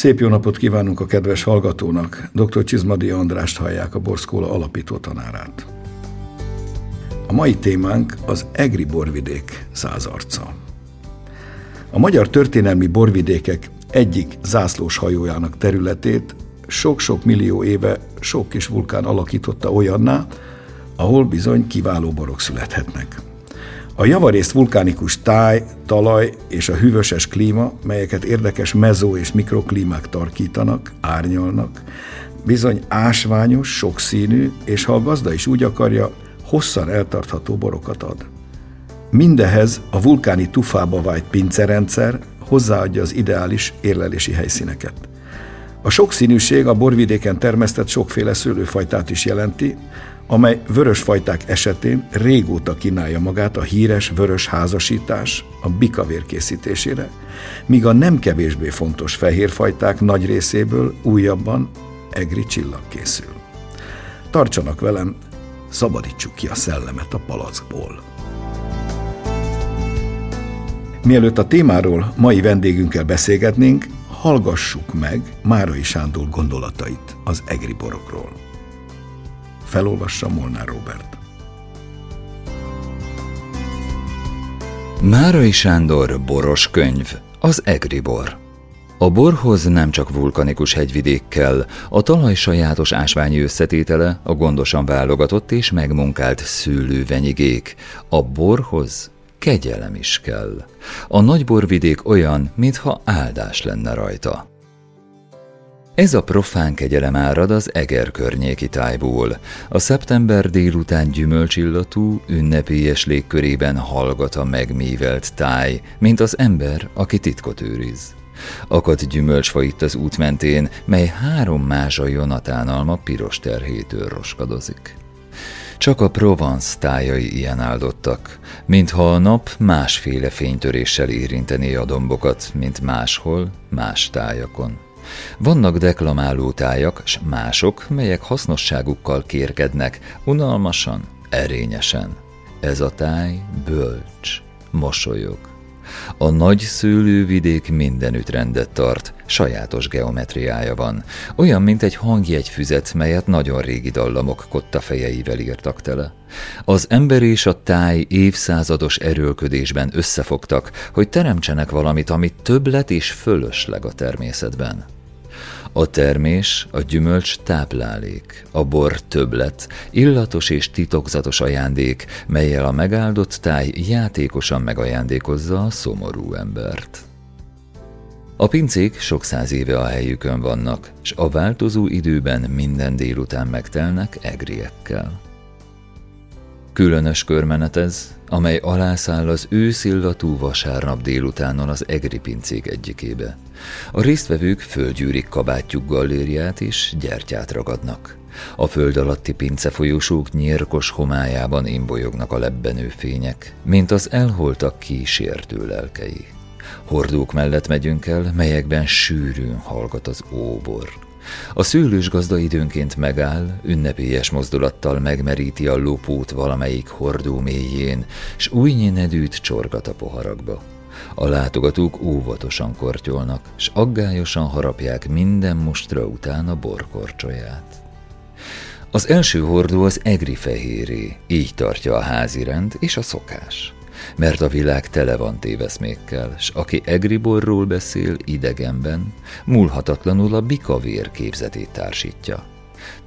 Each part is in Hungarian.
Szép jó napot kívánunk a kedves hallgatónak. Dr. Csizmadi Andrást hallják a Borszkóla alapító tanárát. A mai témánk az Egri borvidék százarca. A magyar történelmi borvidékek egyik zászlós hajójának területét sok-sok millió éve sok kis vulkán alakította olyanná, ahol bizony kiváló borok születhetnek. A javarészt vulkánikus táj, talaj és a hűvöses klíma, melyeket érdekes mezó és mikroklímák tarkítanak, árnyalnak, bizony ásványos, sokszínű, és ha a gazda is úgy akarja, hosszan eltartható borokat ad. Mindehez a vulkáni tufába vájt pincerendszer hozzáadja az ideális érlelési helyszíneket. A sokszínűség a borvidéken termesztett sokféle szőlőfajtát is jelenti, amely vörös fajták esetén régóta kínálja magát a híres vörös házasítás a bikavér készítésére, míg a nem kevésbé fontos fehérfajták nagy részéből újabban egri csillag készül. Tartsanak velem, szabadítsuk ki a szellemet a palackból. Mielőtt a témáról mai vendégünkkel beszélgetnénk, hallgassuk meg Márai Sándor gondolatait az egri borokról. Felolvassa Molnár Robert. Márai Sándor boros könyv, az egri bor. A borhoz nem csak vulkanikus hegyvidék kell, a talaj sajátos ásványi összetétele, a gondosan válogatott és megmunkált szőlővenyigék. A borhoz kegyelem is kell. A nagyborvidék olyan, mintha áldás lenne rajta. Ez a profán kegyelem árad az Eger környéki tájból. A szeptember délután gyümölcsillatú, ünnepélyes légkörében hallgat a megmívelt táj, mint az ember, aki titkot őriz. Akad gyümölcsfa itt az út mentén, mely három mázsa Jonatánalma piros terhétől roskadozik. Csak a Provence tájai ilyen áldottak, mintha a nap másféle fénytöréssel érintené a dombokat, mint máshol, más tájakon. Vannak deklamáló tájak, s mások, melyek hasznosságukkal kérkednek, unalmasan, erényesen. Ez a táj bölcs, mosolyog. A nagy szőlővidék mindenütt rendet tart, sajátos geometriája van, olyan, mint egy hangjegyfüzet, melyet nagyon régi dallamok kotta fejeivel írtak tele. Az ember és a táj évszázados erőlködésben összefogtak, hogy teremtsenek valamit, amit többlet és fölösleg a természetben. A termés, a gyümölcs táplálék, a bor többlet, illatos és titokzatos ajándék, melyel a megáldott táj játékosan megajándékozza a szomorú embert. A pincék sok száz éve a helyükön vannak, s a változó időben minden délután megtelnek egriekkel. Különös körmenet ez, amely alászáll az őszillatú vasárnap délutánon az egri pincék egyikébe. A résztvevők földgyűrik kabátjuk gallériát és gyertyát ragadnak. A föld alatti pincefolyósók nyírkos homályában imbolyognak a lebbenő fények, mint az elholtak kísértő lelkei. Hordók mellett megyünk el, melyekben sűrűn hallgat az óbor. A szőlős gazda időnként megáll, ünnepélyes mozdulattal megmeríti a lopót valamelyik hordó mélyén, s új nedűt csorgat a poharakba. A látogatók óvatosan kortyolnak, s aggályosan harapják minden mustra után a borkorcsolyát. Az első hordó az egri fehéré, így tartja a házi rend és a szokás. Mert a világ tele van téveszmékkel, s aki egriborról beszél idegenben, múlhatatlanul a bikavér képzetét társítja.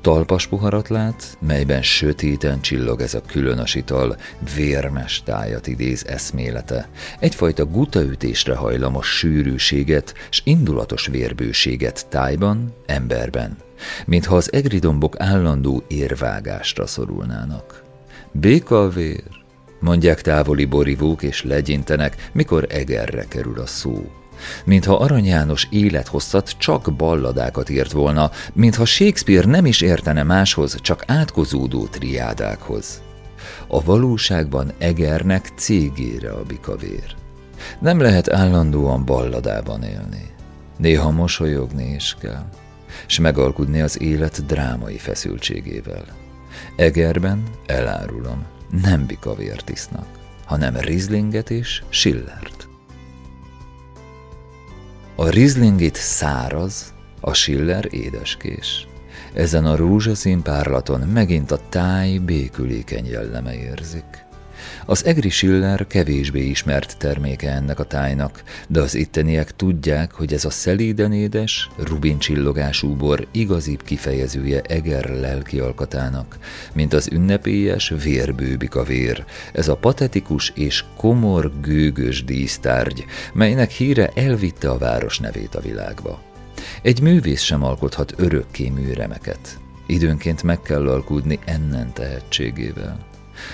Talpas poharat lát, melyben sötéten csillog ez a különös ital, vérmes tájat idéz eszmélete, egyfajta gutaütésre hajlamos sűrűséget s indulatos vérbőséget tájban, emberben, mintha az egridombok állandó érvágásra szorulnának. Békavér, mondják távoli borivók és legyintenek, mikor egerre kerül a szó mintha Arany János élethosszat csak balladákat írt volna, mintha Shakespeare nem is értene máshoz, csak átkozódó triádákhoz. A valóságban Egernek cégére a bikavér. Nem lehet állandóan balladában élni. Néha mosolyogni is kell, s megalkudni az élet drámai feszültségével. Egerben, elárulom, nem bikavért isznak, hanem rizlinget és schillert. A Riesling itt száraz, a Schiller édeskés. Ezen a rózsaszín párlaton megint a táj békülékeny jelleme érzik. Az egri Schiller kevésbé ismert terméke ennek a tájnak, de az itteniek tudják, hogy ez a szelíden édes, rubin csillogású bor igazibb kifejezője Eger lelki alkatának, mint az ünnepélyes vérbőbika vér, ez a patetikus és komor gőgös dísztárgy, melynek híre elvitte a város nevét a világba. Egy művész sem alkothat örökké műremeket. Időnként meg kell alkudni ennen tehetségével.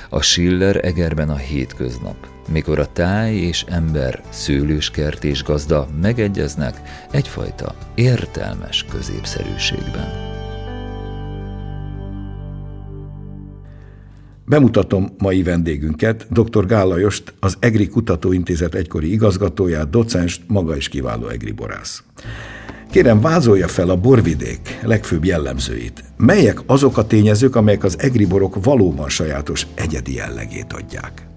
A Schiller Egerben a hétköznap, mikor a táj és ember, szőlőskert és gazda megegyeznek egyfajta értelmes középszerűségben. Bemutatom mai vendégünket, dr. Gálajost, az EGRI Kutatóintézet egykori igazgatóját, docens, maga is kiváló EGRI borász. Kérem, vázolja fel a borvidék legfőbb jellemzőit. Melyek azok a tényezők, amelyek az egriborok valóban sajátos egyedi jellegét adják?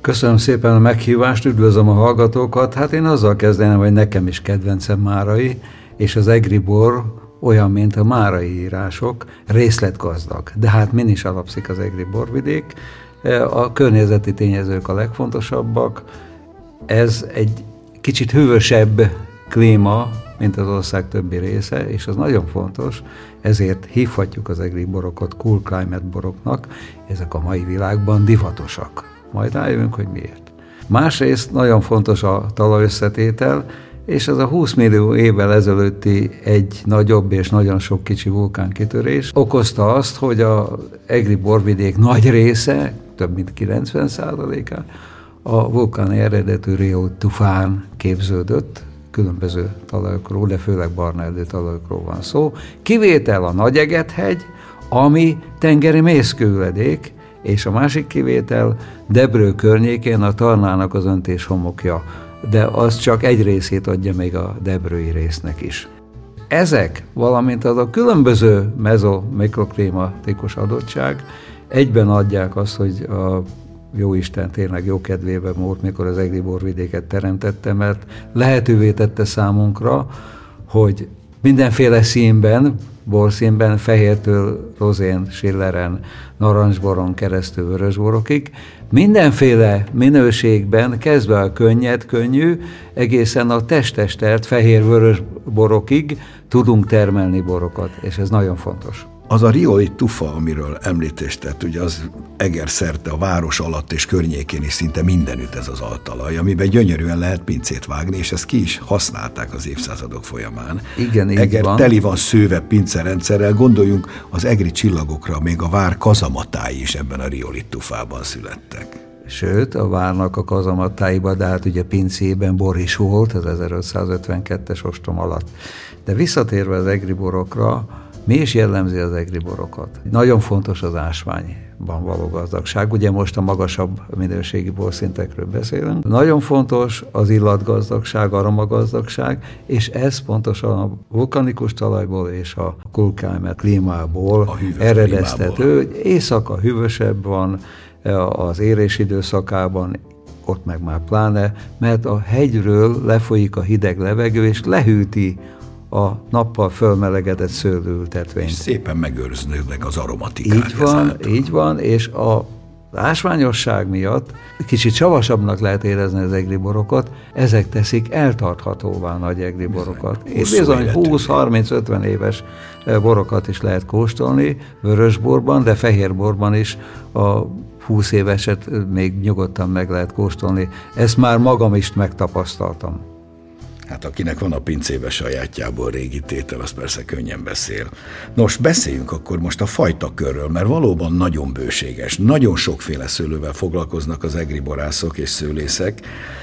Köszönöm szépen a meghívást, üdvözlöm a hallgatókat. Hát én azzal kezdeném, hogy nekem is kedvencem Márai, és az egribor olyan, mint a márai írások, részletgazdag. De hát min is alapszik az egri borvidék? A környezeti tényezők a legfontosabbak. Ez egy kicsit hűvösebb klíma, mint az ország többi része, és az nagyon fontos, ezért hívhatjuk az egri borokat cool climate boroknak, ezek a mai világban divatosak. Majd rájövünk, hogy miért. Másrészt nagyon fontos a talajösszetétel, és ez a 20 millió évvel ezelőtti egy nagyobb és nagyon sok kicsi vulkánkitörés okozta azt, hogy a egri borvidék nagy része, több mint 90 a a vulkáni eredetű Rio tufán képződött, különböző talajokról, de főleg barna erdő talajokról van szó. Kivétel a Nagyeget-hegy, ami tengeri mészkőüledék, és a másik kivétel Debrő környékén a Tarnának az öntés homokja, de az csak egy részét adja még a Debrői résznek is. Ezek, valamint az a különböző mezomikroklimatikus adottság egyben adják azt, hogy a jó Isten tényleg jó kedvében volt, mikor az egri borvidéket teremtette, mert lehetővé tette számunkra, hogy mindenféle színben, borszínben, fehértől rozén, silleren, narancsboron keresztül vörösborokig, mindenféle minőségben, kezdve a könnyed, könnyű, egészen a testestert fehér vörös borokig tudunk termelni borokat, és ez nagyon fontos. Az a rioli tufa, amiről említést tett, ugye az Eger szerte a város alatt és környékén is szinte mindenütt ez az altalaj, amiben gyönyörűen lehet pincét vágni, és ezt ki is használták az évszázadok folyamán. Igen, így Eger van. teli van szőve pincerendszerrel, gondoljunk az egri csillagokra, még a vár kazamatái is ebben a rioli tufában születtek. Sőt, a várnak a kazamatáiba, de hát ugye pincében bor is volt, az 1552-es ostrom alatt. De visszatérve az egri borokra, mi is jellemzi az egri borokat? Nagyon fontos az ásványban való gazdagság. Ugye most a magasabb minőségi borszintekről beszélünk. Nagyon fontos az illatgazdagság, aromagazdagság, és ez pontosan a vulkanikus talajból és a kulkámet klímából eredeztető. Éjszaka hűvösebb van, az érés időszakában ott meg már pláne, mert a hegyről lefolyik a hideg levegő, és lehűti a nappal fölmelegedett szőlőültetvényt. És szépen megőrződnek az aromatikák. Így van, ezáltal. így van, és a ásványosság miatt kicsit savasabbnak lehet érezni az egriborokat, ezek teszik eltarthatóvá nagy egriborokat. Itt bizony 20-30-50 éves eh, borokat is lehet kóstolni, vörösborban, de fehérborban is a 20 éveset még nyugodtan meg lehet kóstolni. Ezt már magam is megtapasztaltam. Hát akinek van a pincébe sajátjából régi tétel, az persze könnyen beszél. Nos, beszéljünk akkor most a fajta körről, mert valóban nagyon bőséges, nagyon sokféle szőlővel foglalkoznak az egri borászok és szőlészek.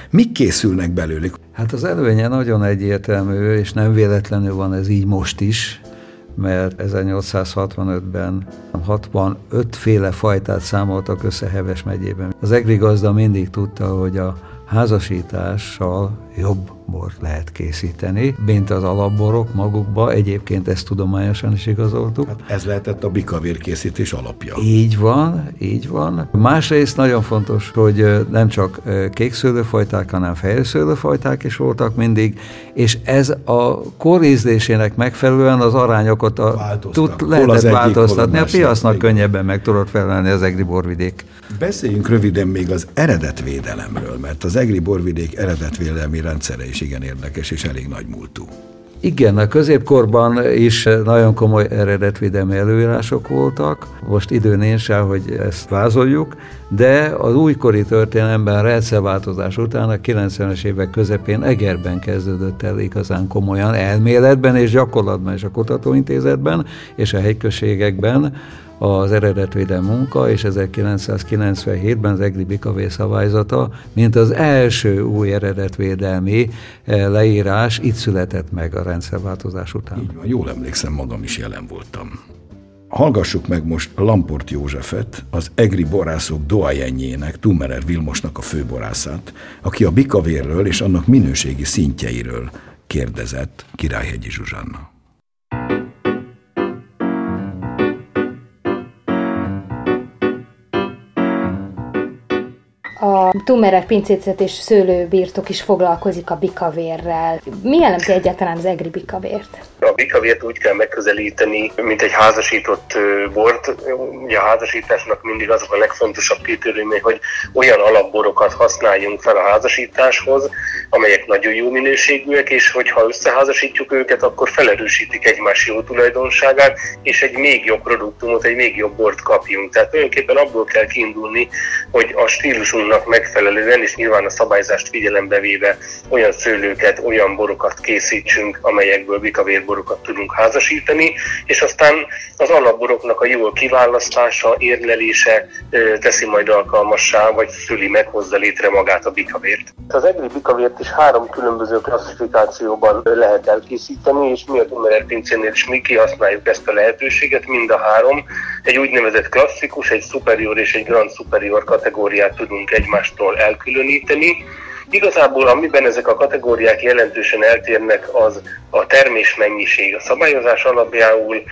Mik készülnek belőlük? Hát az előnye nagyon egyértelmű, és nem véletlenül van ez így most is, mert 1865-ben 65 féle fajtát számoltak össze Heves megyében. Az egri gazda mindig tudta, hogy a házasítással jobb bort lehet készíteni, mint az alapborok magukba. Egyébként ezt tudományosan is igazoltuk. Hát ez lehetett a bikavér készítés alapja. Így van, így van. Másrészt nagyon fontos, hogy nem csak kékszőlőfajták, hanem fehérszőlőfajták is voltak mindig, és ez a korízlésének megfelelően az arányokat a, tud, lehetett az változtatni. A, a piacnak könnyebben meg tudott felelni az egri borvidék. Beszéljünk röviden még az eredetvédelemről, mert az egri borvidék eredetvédelmi rendszere is igen érdekes és elég nagy múltú. Igen, a középkorban is nagyon komoly eredetvédelmi előírások voltak. Most idő nincs hogy ezt vázoljuk, de az újkori történelemben rendszerváltozás után a 90-es évek közepén Egerben kezdődött el igazán komolyan elméletben és gyakorlatban és a kutatóintézetben és a hegyközségekben az eredetvédelmi munka, és 1997-ben az EGRI Bikavé szabályzata, mint az első új eredetvédelmi eh, leírás itt született meg a rendszerváltozás után. Így van, jól emlékszem, magam is jelen voltam. Hallgassuk meg most Lamport Józsefet, az egri borászok doajenjének, Tumerer Vilmosnak a főborászát, aki a bikavérről és annak minőségi szintjeiről kérdezett Királyhegyi Zsuzsanna. A Tumerek pincészet és szőlőbirtok is foglalkozik a bikavérrel. Mi jelenti egyáltalán az egri bikavért? A bikavért úgy kell megközelíteni, mint egy házasított bort. Ugye a házasításnak mindig azok a legfontosabb kritériumai, hogy olyan alapborokat használjunk fel a házasításhoz, amelyek nagyon jó minőségűek, és hogyha összeházasítjuk őket, akkor felerősítik egymás jó tulajdonságát, és egy még jobb produktumot, egy még jobb bort kapjunk. Tehát tulajdonképpen abból kell kiindulni, hogy a stílusunknak megfelelően, és nyilván a szabályzást figyelembe véve olyan szőlőket, olyan borokat készítsünk, amelyekből alakulásokat tudunk házasítani, és aztán az alaboroknak a jó kiválasztása, érlelése teszi majd alkalmassá, vagy szüli meg hozza létre magát a bikavért. Az egri bikavért is három különböző klasszifikációban lehet elkészíteni, és mi a Dumerer is mi kihasználjuk ezt a lehetőséget, mind a három. Egy úgynevezett klasszikus, egy superior és egy grand superior kategóriát tudunk egymástól elkülöníteni, Igazából amiben ezek a kategóriák jelentősen eltérnek, az a termésmennyiség. A szabályozás alapjául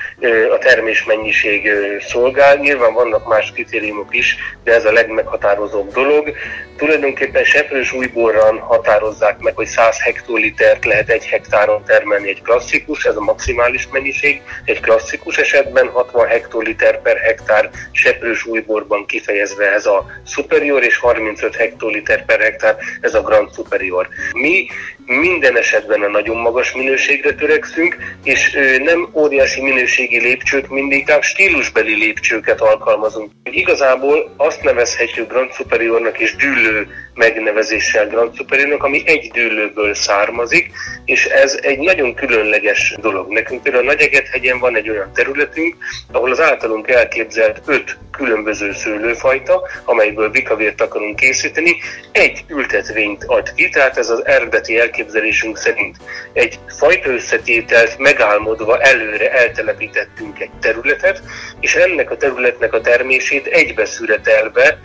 a termésmennyiség szolgál. Nyilván vannak más kritériumok is, de ez a legmeghatározóbb dolog. Tulajdonképpen seprős újborran határozzák meg, hogy 100 hektolitert lehet egy hektáron termelni egy klasszikus, ez a maximális mennyiség. Egy klasszikus esetben 60 hektoliter per hektár seprős újborban kifejezve ez a superior, és 35 hektoliter per hektár ez a grand superior. Mi minden esetben a nagyon magas minőségre törekszünk, és nem óriási minőségi lépcsők, mindig inkább stílusbeli lépcsőket alkalmazunk. Igazából azt nevezhetjük Grand Superiornak és dűlő megnevezéssel Grand Superiornak, ami egy dűlőből származik, és ez egy nagyon különleges dolog. Nekünk például a Nagyegethegyen van egy olyan területünk, ahol az általunk elképzelt öt különböző szőlőfajta, amelyből bikavért akarunk készíteni, egy ültetvényt ad ki, tehát ez az eredeti elképzelésünk szerint egy fajta összetételt megálmodva előre eltelepítettünk egy területet, és ennek a területnek a termését egybe szüretelve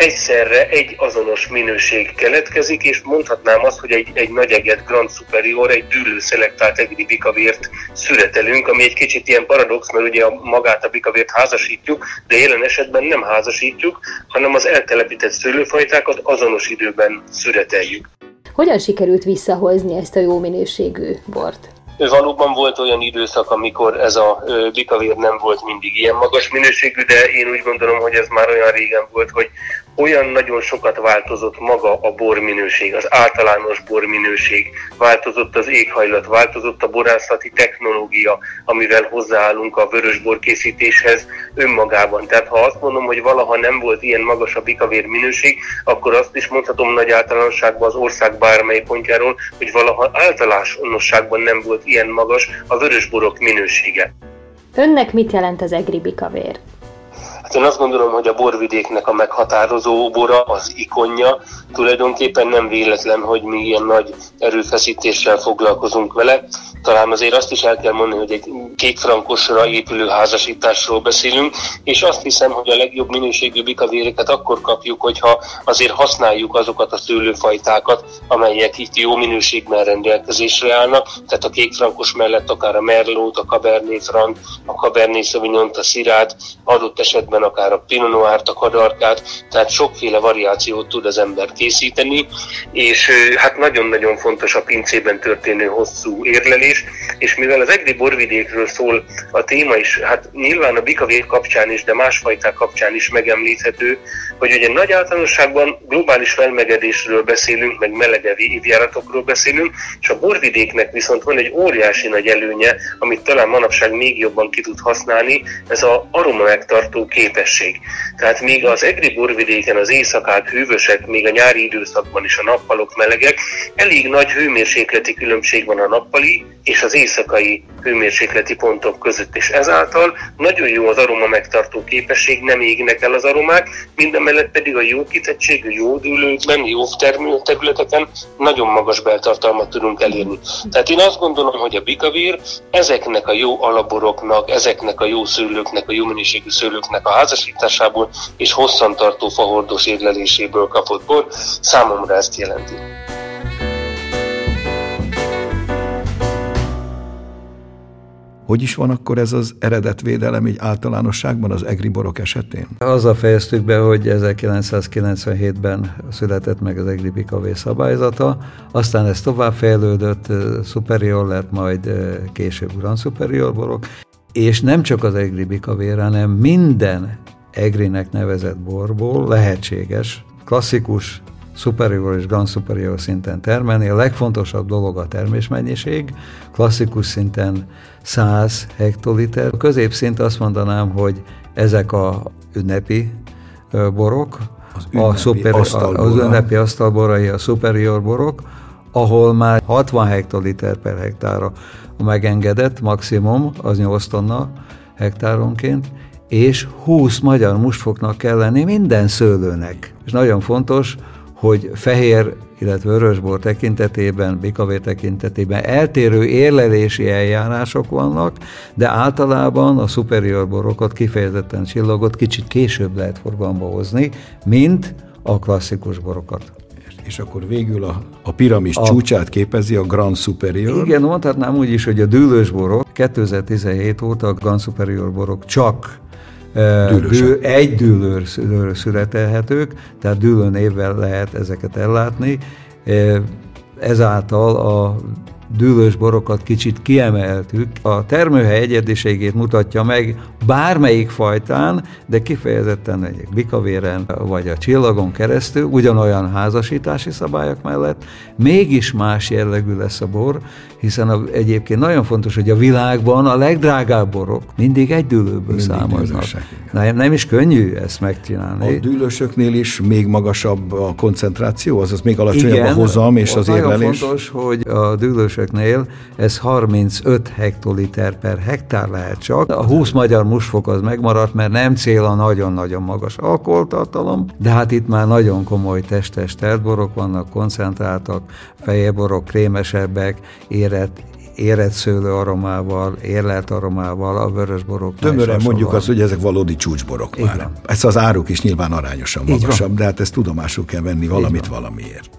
egyszerre egy azonos minőség keletkezik, és mondhatnám azt, hogy egy, egy nagy eget Grand Superior, egy dűlő szelektált egri bikavért szüretelünk, ami egy kicsit ilyen paradox, mert ugye a, magát a bikavért házasítjuk, de jelen esetben nem házasítjuk, hanem az eltelepített szőlőfajtákat azonos időben szüreteljük. Hogyan sikerült visszahozni ezt a jó minőségű bort? Valóban volt olyan időszak, amikor ez a bikavér nem volt mindig ilyen magas minőségű, de én úgy gondolom, hogy ez már olyan régen volt, hogy olyan nagyon sokat változott maga a borminőség, az általános borminőség, változott az éghajlat, változott a borászati technológia, amivel hozzáállunk a vörösbor készítéshez önmagában. Tehát ha azt mondom, hogy valaha nem volt ilyen magas a bikavér minőség, akkor azt is mondhatom nagy általánosságban az ország bármely pontjáról, hogy valaha általánosságban nem volt ilyen magas a vörösborok minősége. Önnek mit jelent az egri bikavér? Hát én azt gondolom, hogy a borvidéknek a meghatározó bora, az ikonja, tulajdonképpen nem véletlen, hogy mi ilyen nagy erőfeszítéssel foglalkozunk vele, talán azért azt is el kell mondani, hogy egy kékfrankosra épülő házasításról beszélünk, és azt hiszem, hogy a legjobb minőségű bikavéreket akkor kapjuk, hogyha azért használjuk azokat a szőlőfajtákat, amelyek itt jó minőségben rendelkezésre állnak, tehát a kékfrankos mellett akár a merlót, a cabernet franc, a cabernet sauvignon, a szirát, adott esetben akár a pinot noir a kadarkát, tehát sokféle variációt tud az ember készíteni, és hát nagyon-nagyon fontos a pincében történő hosszú érlelés, és mivel az egri borvidékről szól a téma is, hát nyilván a bikavér kapcsán is, de más fajták kapcsán is megemlíthető, hogy ugye nagy általánosságban globális felmegedésről beszélünk, meg melegebb évjáratokról beszélünk, és a borvidéknek viszont van egy óriási nagy előnye, amit talán manapság még jobban ki tud használni, ez a aroma megtartó képesség. Tehát még az egri borvidéken az éjszakák hűvösek, még a nyári időszakban is a nappalok melegek, elég nagy hőmérsékleti különbség van a nappali és az éjszakai hőmérsékleti pontok között, és ezáltal nagyon jó az aroma megtartó képesség, nem égnek el az aromák, mindemellett pedig a jó kitettségű, jó dűlőkben, jó területeken nagyon magas beltartalmat tudunk elérni. Tehát én azt gondolom, hogy a bikavír ezeknek a jó alaboroknak, ezeknek a jó szőlőknek, a jó minőségű szőlőknek a házasításából és hosszantartó fahordós érleléséből kapott bor számomra ezt jelenti. Hogy is van akkor ez az eredetvédelem így általánosságban az egri borok esetén? Azzal fejeztük be, hogy 1997-ben született meg az egri bikavé szabályzata, aztán ez tovább fejlődött, superior lett, majd később Grand Superior borok, és nem csak az egri bikavé, hanem minden egrinek nevezett borból lehetséges, klasszikus superior és grand superior szinten termelni. A legfontosabb dolog a termésmennyiség, klasszikus szinten 100 hektoliter. A középszint azt mondanám, hogy ezek a ünnepi borok, az ünnepi, a szuper, az ünnepi asztalborai, a superior borok, ahol már 60 hektoliter per hektára megengedett maximum, az 8 tonna hektáronként, és 20 magyar mustfoknak kell lenni minden szőlőnek. És nagyon fontos, hogy fehér, illetve vörösbor tekintetében, bikavé tekintetében eltérő érlelési eljárások vannak, de általában a superior borokat kifejezetten csillagot kicsit később lehet forgalomba hozni, mint a klasszikus borokat. És akkor végül a, a piramis a, csúcsát képezi a Grand Superior. Igen, mondhatnám úgy is, hogy a dűlős borok 2017 óta a Grand Superior borok csak Dű, egy dűlőr születelhetők, tehát dűlő névvel lehet ezeket ellátni. Ezáltal a dűlős borokat kicsit kiemeltük. A termőhely egyediségét mutatja meg bármelyik fajtán, de kifejezetten egy bikavéren vagy a csillagon keresztül, ugyanolyan házasítási szabályok mellett, mégis más jellegű lesz a bor, hiszen a, egyébként nagyon fontos, hogy a világban a legdrágább borok mindig egy dűlőből mindig származnak. Nem, nem is könnyű ezt megcsinálni. A dűlősöknél is még magasabb a koncentráció, azaz még alacsonyabb Igen, a hozam és az érlelés. Nagyon fontos, hogy a dűlősöknél ez 35 hektoliter per hektár lehet csak. A 20 magyar musfok az megmaradt, mert nem cél a nagyon-nagyon magas alkoholtartalom, de hát itt már nagyon komoly testes tertborok vannak, koncentráltak, fejeborok, krémesebbek, érett, érett szőlő aromával, érlelt aromával, a vörös borok. Tömören mondjuk azt, hogy ezek valódi csúcsborok Így már. Van. Ez az áruk is nyilván arányosan magasabb, de hát ezt tudomásul kell venni valamit valamiért.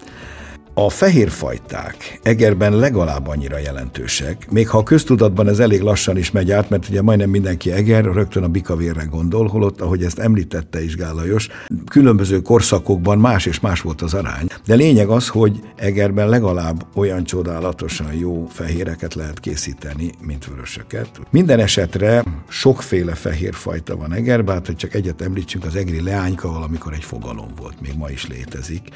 A fehér fajták Egerben legalább annyira jelentősek, még ha a köztudatban ez elég lassan is megy át, mert ugye majdnem mindenki Eger rögtön a bikavérre gondol, holott, ahogy ezt említette is Gálajos, különböző korszakokban más és más volt az arány. De lényeg az, hogy Egerben legalább olyan csodálatosan jó fehéreket lehet készíteni, mint vörösöket. Minden esetre sokféle fehér fajta van Egerben, hát hogy csak egyet említsünk, az egri leányka valamikor egy fogalom volt, még ma is létezik.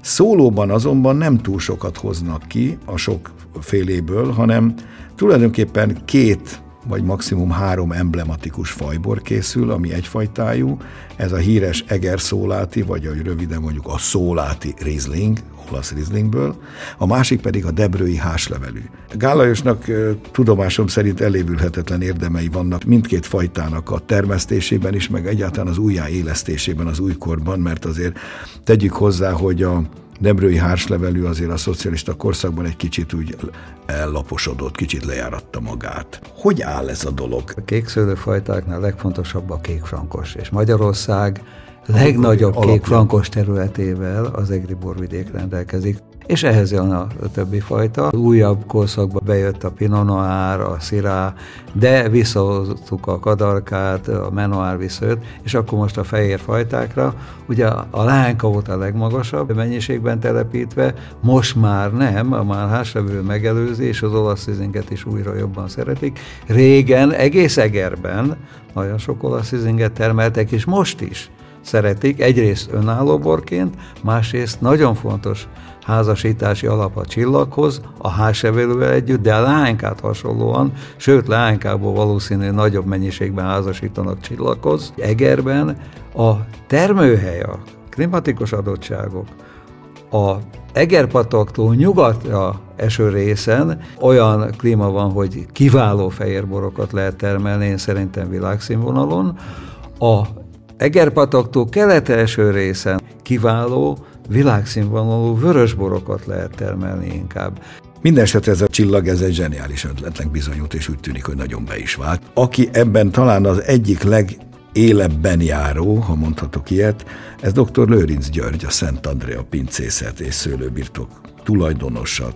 Szólóban azonban nem túl sokat hoznak ki a sok féléből, hanem tulajdonképpen két vagy maximum három emblematikus fajbor készül, ami egyfajtájú. Ez a híres Eger szóláti, vagy ahogy röviden mondjuk a szóláti Riesling, olasz Rieslingből, a másik pedig a debrői háslevelű. Gálajosnak tudomásom szerint elévülhetetlen érdemei vannak mindkét fajtának a termesztésében is, meg egyáltalán az újjáélesztésében az újkorban, mert azért tegyük hozzá, hogy a Debrői hárslevelű azért a szocialista korszakban egy kicsit úgy ellaposodott, kicsit lejáratta magát. Hogy áll ez a dolog? A kékszőlőfajtáknál legfontosabb a kékfrankos, és Magyarország legnagyobb kékfrankos területével az egri borvidék rendelkezik és ehhez jön a többi fajta. Újabb korszakba bejött a Pinot Noir, a Syrah, de visszahoztuk a kadarkát, a Menoir visszajött, és akkor most a fehér fajtákra, ugye a lánka volt a legmagasabb mennyiségben telepítve, most már nem, a már háslevő megelőzés, az olasz szizinget is újra jobban szeretik. Régen egész Egerben nagyon sok olasz szizinget termeltek, és most is szeretik, egyrészt önálló borként, másrészt nagyon fontos házasítási alap a csillaghoz, a hásevelővel együtt, de a leánykát hasonlóan, sőt leánykából valószínű nagyobb mennyiségben házasítanak csillaghoz. Egerben a termőhely, a klimatikus adottságok, a Egerpataktól nyugatra eső részen olyan klíma van, hogy kiváló fehérborokat lehet termelni, én szerintem világszínvonalon. A Egerpataktól kelete eső részen kiváló világszínvonalú vörösborokat lehet termelni inkább. Mindenesetre ez a csillag, ez egy zseniális ötletnek bizonyult, és úgy tűnik, hogy nagyon be is vált. Aki ebben talán az egyik leg élebben járó, ha mondhatok ilyet, ez dr. Lőrinc György, a Szent Andrea pincészet és szőlőbirtok tulajdonosa.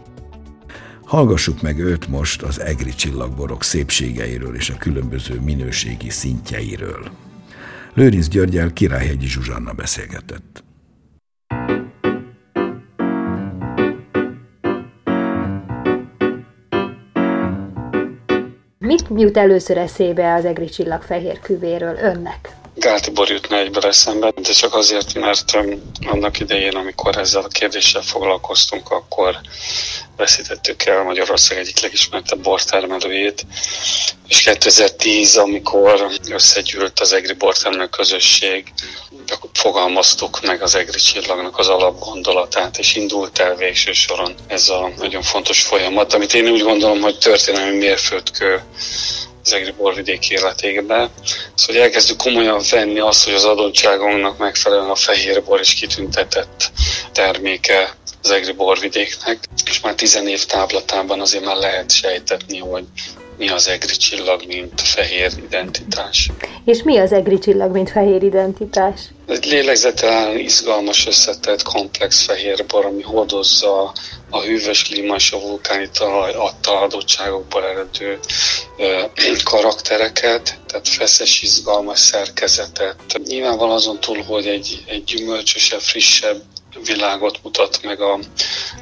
Hallgassuk meg őt most az egri csillagborok szépségeiről és a különböző minőségi szintjeiről. Lőrinc Györgyel Királyhegyi Zsuzsanna beszélgetett. Mit jut először eszébe az egri csillag fehér küvéről önnek? Gáltibor jutna egybe eszembe, de csak azért, mert annak idején, amikor ezzel a kérdéssel foglalkoztunk, akkor veszítettük el Magyarország egyik legismertebb bortermelőjét, és 2010, amikor összegyűlt az egri bortermelő közösség, fogalmaztuk meg az egri csillagnak az alapgondolatát, és indult el végső soron ez a nagyon fontos folyamat, amit én úgy gondolom, hogy történelmi mérföldkő az egri borvidék életébe. Szóval, hogy elkezdjük komolyan venni azt, hogy az adottságunknak megfelelően a fehérbor is kitüntetett terméke az egri borvidéknek, és már tizen év táblatában azért már lehet sejtetni, hogy mi az egri csillag, mint fehér identitás. És mi az egri csillag, mint fehér identitás? Egy lélegzetelen, izgalmas, összetett, komplex fehér bor, ami hordozza a hűvös klíma és a vulkáni talaj adta adottságokból eredő karaktereket, tehát feszes, izgalmas szerkezetet. Nyilvánvalóan azon túl, hogy egy, egy gyümölcsösebb, frissebb világot mutat meg a,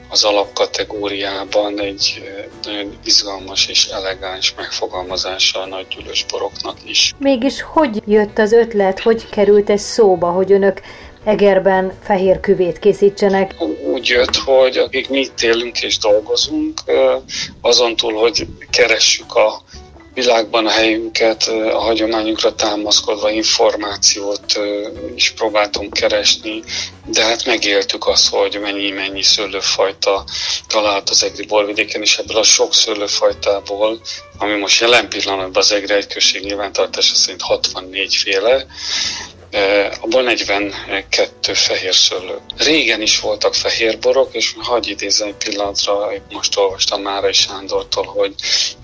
az alapkategóriában egy nagyon izgalmas és elegáns megfogalmazása a nagy gyűlös boroknak is. Mégis hogy jött az ötlet, hogy került ez szóba, hogy önök Egerben fehér küvét készítsenek? Úgy jött, hogy akik mi itt élünk és dolgozunk, azon túl, hogy keressük a világban a helyünket, a hagyományunkra támaszkodva információt is próbáltunk keresni, de hát megéltük azt, hogy mennyi-mennyi szőlőfajta talált az egri borvidéken, és ebből a sok szőlőfajtából, ami most jelen pillanatban az egri egyközség nyilvántartása szerint 64 féle, abból 42 fehér szőlő. Régen is voltak fehérborok, és hagyj idézem egy pillanatra, most olvastam Márai Sándortól, hogy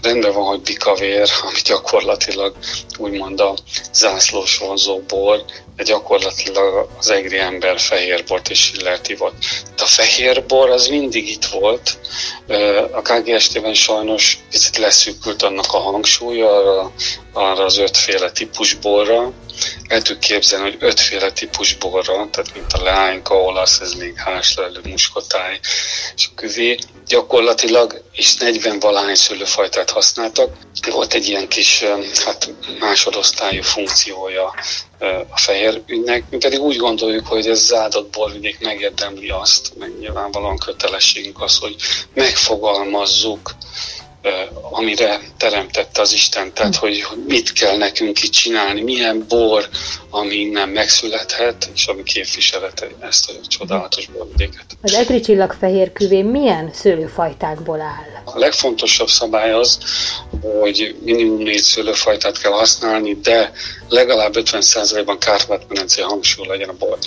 rendben van, hogy bikavér, ami gyakorlatilag úgymond a zászlós vonzó bor, de gyakorlatilag az egri ember fehérbort és sillert ivott. De a fehérbor az mindig itt volt, a KGST-ben sajnos picit leszűkült annak a hangsúlya arra, arra az ötféle típus borra, el tudjuk képzelni, hogy ötféle típus borra, tehát mint a leányka, olasz, ez még háslelő, muskotáj és küvé, gyakorlatilag is 40 valány szőlőfajtát használtak. Volt egy ilyen kis hát másodosztályú funkciója a fehér ügynek. Mi pedig úgy gondoljuk, hogy ez az borvidék megérdemli azt, meg nyilvánvalóan kötelességünk az, hogy megfogalmazzuk amire teremtette az Isten, tehát hogy mit kell nekünk itt csinálni, milyen bor, ami innen megszülethet, és ami képviselhet ezt a csodálatos borvidéket. Az egri csillagfehér küvé milyen szőlőfajtákból áll? A legfontosabb szabály az, hogy minimum négy szőlőfajtát kell használni, de legalább 50%-ban kárpát-medencé hangsúly legyen a bor.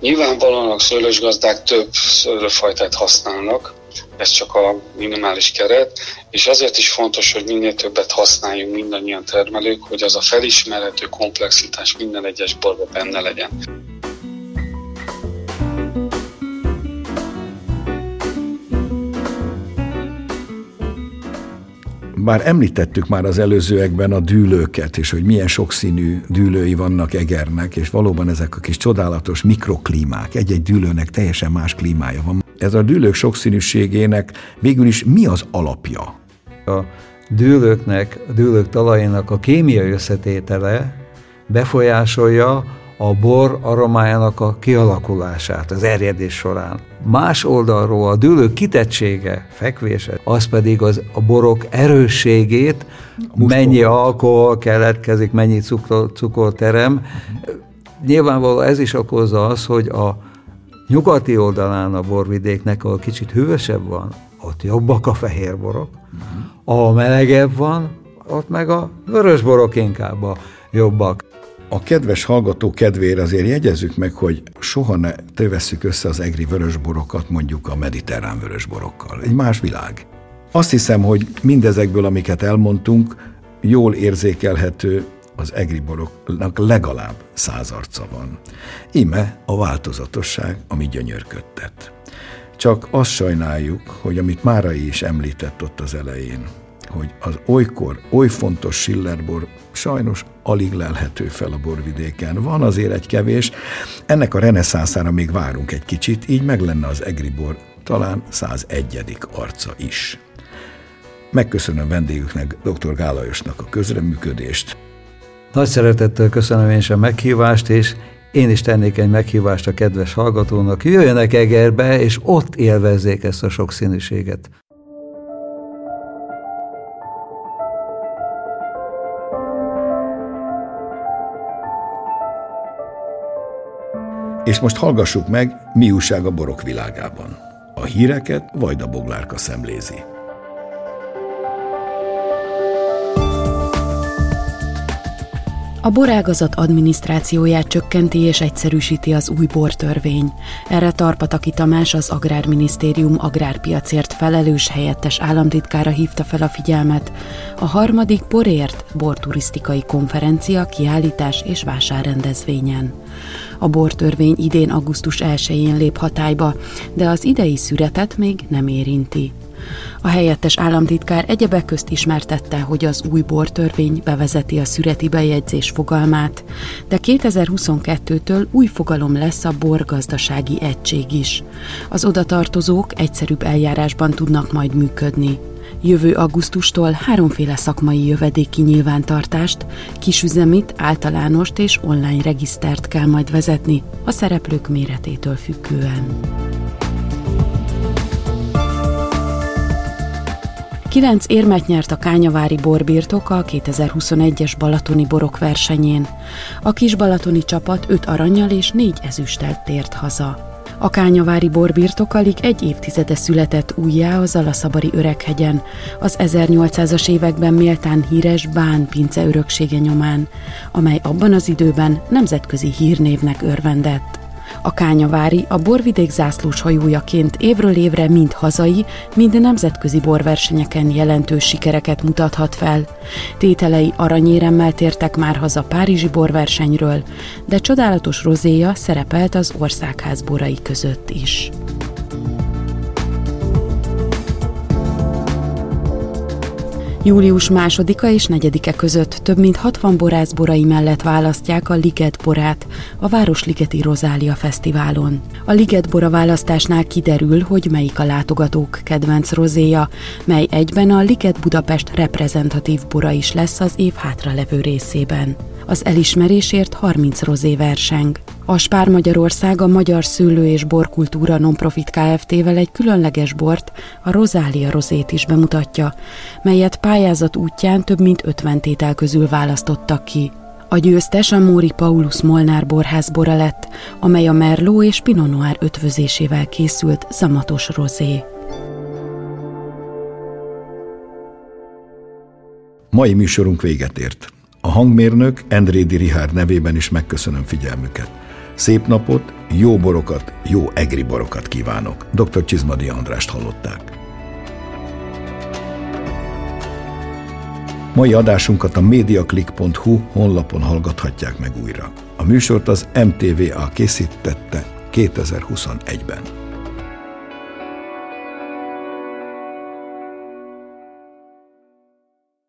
Nyilvánvalóan a szőlős gazdák több szőlőfajtát használnak, ez csak a minimális keret, és azért is fontos, hogy minél többet használjunk mindannyian termelők, hogy az a felismerhető komplexitás minden egyes borban benne legyen. Bár említettük már az előzőekben a dűlőket, és hogy milyen sokszínű dűlői vannak Egernek, és valóban ezek a kis csodálatos mikroklímák, egy-egy dűlőnek teljesen más klímája van. Ez a dűlők sokszínűségének végül is mi az alapja? A dűlőknek, a dűlők talajének a kémiai összetétele befolyásolja a bor aromájának a kialakulását az erjedés során. Más oldalról a dűlő kitettsége, fekvése, az pedig az a borok erősségét, mennyi alkohol keletkezik, mennyi cukor, terem. Nyilvánvalóan ez is okozza az, hogy a nyugati oldalán a borvidéknek, ahol kicsit hűvösebb van, ott jobbak a fehér borok, uh-huh. ahol melegebb van, ott meg a vörös borok inkább a jobbak. A kedves hallgató kedvére azért jegyezzük meg, hogy soha ne tévesszük össze az egri vörösborokat mondjuk a mediterrán vörösborokkal. Egy más világ. Azt hiszem, hogy mindezekből, amiket elmondtunk, jól érzékelhető az egri boroknak legalább száz arca van. Ime a változatosság, ami gyönyörködtet. Csak azt sajnáljuk, hogy amit Márai is említett ott az elején, hogy az olykor oly fontos Schillerbor sajnos alig lelhető fel a borvidéken. Van azért egy kevés, ennek a reneszánszára még várunk egy kicsit, így meg lenne az Egribor talán 101. arca is. Megköszönöm vendégüknek, dr. Gálajosnak a közreműködést. Nagy szeretettel köszönöm én sem meghívást, és én is tennék egy meghívást a kedves hallgatónak. Jöjjenek Egerbe, és ott élvezzék ezt a sokszínűséget. És most hallgassuk meg, mi újság a borok világában. A híreket Vajda Boglárka szemlézi. A borágazat adminisztrációját csökkenti és egyszerűsíti az új bortörvény. Erre Tarpataki Tamás az Agrárminisztérium agrárpiacért felelős helyettes államtitkára hívta fel a figyelmet. A harmadik borért borturisztikai konferencia, kiállítás és vásárrendezvényen. A bortörvény idén augusztus 1-én lép hatályba, de az idei szüretet még nem érinti. A helyettes államtitkár egyebek közt ismertette, hogy az új bortörvény bevezeti a szüreti bejegyzés fogalmát, de 2022-től új fogalom lesz a borgazdasági egység is. Az odatartozók egyszerűbb eljárásban tudnak majd működni. Jövő augusztustól háromféle szakmai jövedéki nyilvántartást, kisüzemit, általánost és online regisztert kell majd vezetni, a szereplők méretétől függően. Kilenc érmet nyert a Kányavári borbirtok a 2021-es balatoni borok versenyén. A kis balatoni csapat öt aranyal és négy ezüsttel tért haza. A Kányavári borbirtok alig egy évtizede született újjá a Zalaszabari öreghegyen, az 1800-as években méltán híres Bán pince öröksége nyomán, amely abban az időben nemzetközi hírnévnek örvendett. A Kányavári a borvidék zászlós hajójaként évről évre mind hazai, mind nemzetközi borversenyeken jelentős sikereket mutathat fel. Tételei aranyéremmel tértek már haza Párizsi borversenyről, de csodálatos rozéja szerepelt az országház borai között is. Július másodika és negyedike között több mint 60 borász borai mellett választják a Liget borát a Városligeti Rozália Fesztiválon. A Liget bora választásnál kiderül, hogy melyik a látogatók kedvenc rozéja, mely egyben a Liget Budapest reprezentatív bora is lesz az év hátralevő részében. Az elismerésért 30 rozé verseng. A Spár Magyarország a Magyar Szőlő és Borkultúra Nonprofit Kft-vel egy különleges bort, a Rozália rozét is bemutatja, melyet pályázat útján több mint 50 tétel közül választottak ki. A győztes a Móri Paulus Molnár borház bora lett, amely a Merló és Pinot Noir ötvözésével készült zamatos rozé. Mai műsorunk véget ért. A hangmérnök Endrédi Rihár nevében is megköszönöm figyelmüket. Szép napot, jó borokat, jó egri borokat kívánok. Dr. Csizmadi Andrást hallották. Mai adásunkat a mediaclick.hu honlapon hallgathatják meg újra. A műsort az MTVA készítette 2021-ben.